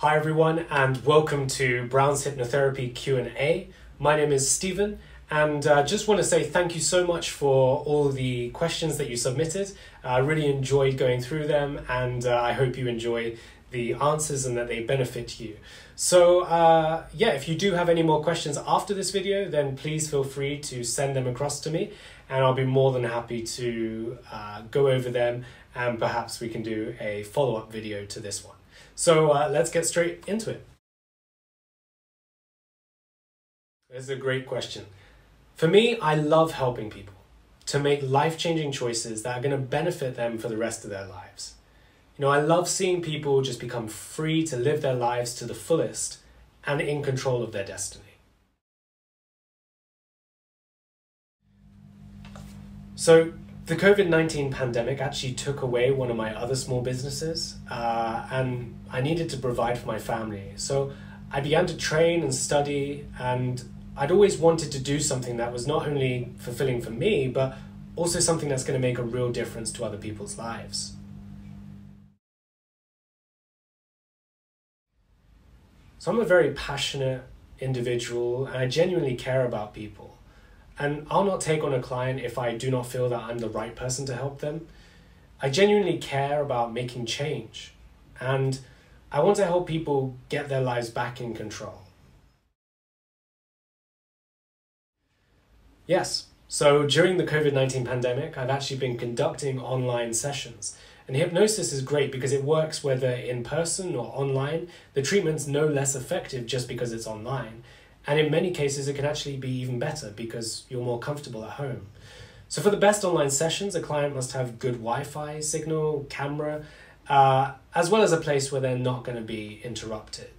Hi everyone and welcome to Brown's Hypnotherapy Q&A. My name is Stephen and uh, just want to say thank you so much for all the questions that you submitted. I really enjoyed going through them and uh, I hope you enjoy the answers and that they benefit you. So uh, yeah, if you do have any more questions after this video, then please feel free to send them across to me and I'll be more than happy to uh, go over them and perhaps we can do a follow-up video to this one. So uh, let's get straight into it. This is a great question. For me, I love helping people to make life changing choices that are going to benefit them for the rest of their lives. You know, I love seeing people just become free to live their lives to the fullest and in control of their destiny. So, the COVID 19 pandemic actually took away one of my other small businesses, uh, and I needed to provide for my family. So I began to train and study, and I'd always wanted to do something that was not only fulfilling for me, but also something that's going to make a real difference to other people's lives. So I'm a very passionate individual, and I genuinely care about people. And I'll not take on a client if I do not feel that I'm the right person to help them. I genuinely care about making change. And I want to help people get their lives back in control. Yes, so during the COVID 19 pandemic, I've actually been conducting online sessions. And hypnosis is great because it works whether in person or online. The treatment's no less effective just because it's online. And in many cases, it can actually be even better because you're more comfortable at home. So, for the best online sessions, a client must have good Wi Fi signal, camera, uh, as well as a place where they're not going to be interrupted.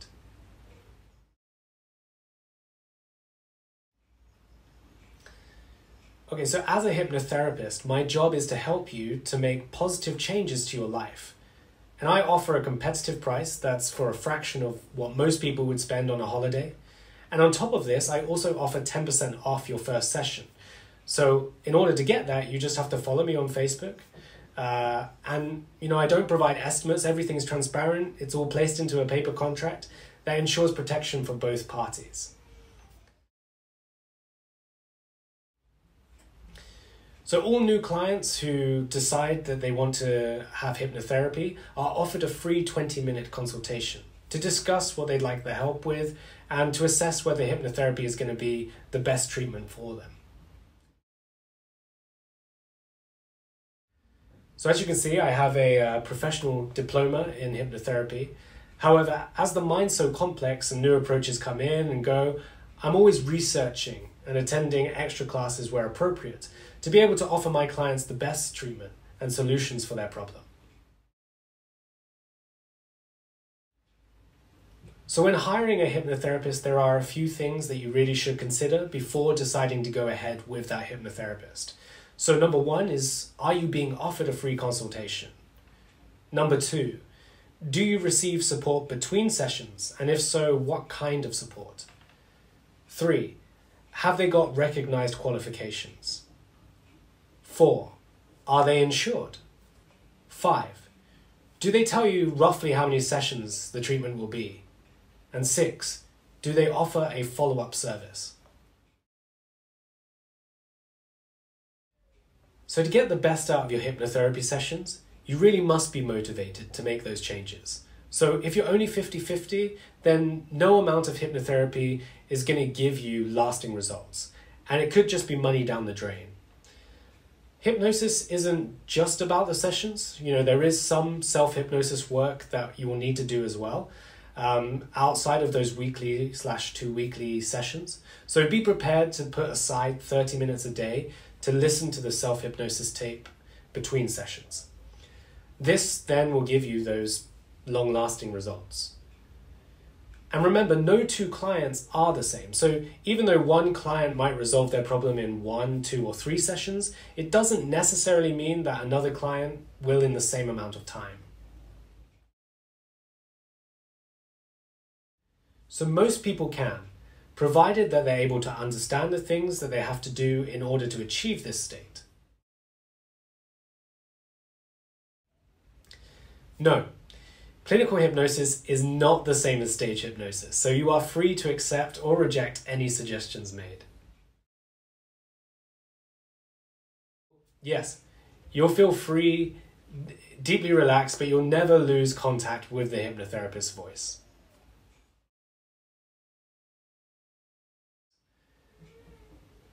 Okay, so as a hypnotherapist, my job is to help you to make positive changes to your life. And I offer a competitive price that's for a fraction of what most people would spend on a holiday. And on top of this, I also offer 10% off your first session. So in order to get that, you just have to follow me on Facebook. Uh, and you know, I don't provide estimates. Everything's transparent. It's all placed into a paper contract that ensures protection for both parties. So all new clients who decide that they want to have hypnotherapy are offered a free 20 minute consultation to discuss what they'd like the help with and to assess whether hypnotherapy is going to be the best treatment for them. So as you can see, I have a uh, professional diploma in hypnotherapy. However, as the mind's so complex and new approaches come in and go, I'm always researching and attending extra classes where appropriate to be able to offer my clients the best treatment and solutions for their problem. So, when hiring a hypnotherapist, there are a few things that you really should consider before deciding to go ahead with that hypnotherapist. So, number one is Are you being offered a free consultation? Number two, do you receive support between sessions? And if so, what kind of support? Three, have they got recognized qualifications? Four, are they insured? Five, do they tell you roughly how many sessions the treatment will be? And six, do they offer a follow up service? So, to get the best out of your hypnotherapy sessions, you really must be motivated to make those changes. So, if you're only 50 50, then no amount of hypnotherapy is going to give you lasting results. And it could just be money down the drain. Hypnosis isn't just about the sessions. You know, there is some self hypnosis work that you will need to do as well um, outside of those weekly slash two weekly sessions. So be prepared to put aside 30 minutes a day to listen to the self hypnosis tape between sessions. This then will give you those long lasting results. And remember, no two clients are the same. So even though one client might resolve their problem in one, two, or three sessions, it doesn't necessarily mean that another client will in the same amount of time. So most people can, provided that they're able to understand the things that they have to do in order to achieve this state. No, Clinical hypnosis is not the same as stage hypnosis, so you are free to accept or reject any suggestions made. Yes, you'll feel free, deeply relaxed, but you'll never lose contact with the hypnotherapist's voice.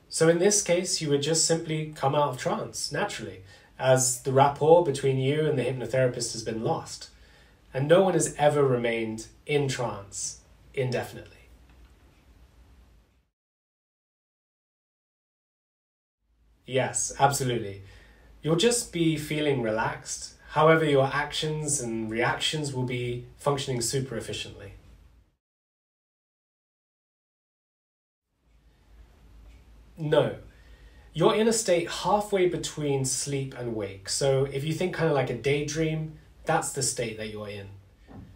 So in this case, you would just simply come out of trance naturally, as the rapport between you and the hypnotherapist has been lost. And no one has ever remained in trance indefinitely. Yes, absolutely. You'll just be feeling relaxed. However, your actions and reactions will be functioning super efficiently. No. You're in a state halfway between sleep and wake. So if you think kind of like a daydream, that's the state that you're in.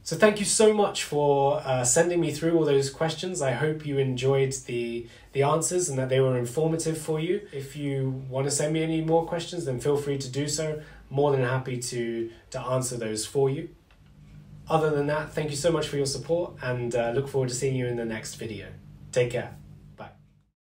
So thank you so much for uh, sending me through all those questions. I hope you enjoyed the the answers and that they were informative for you. If you want to send me any more questions, then feel free to do so. More than happy to to answer those for you. Other than that, thank you so much for your support and uh, look forward to seeing you in the next video. Take care.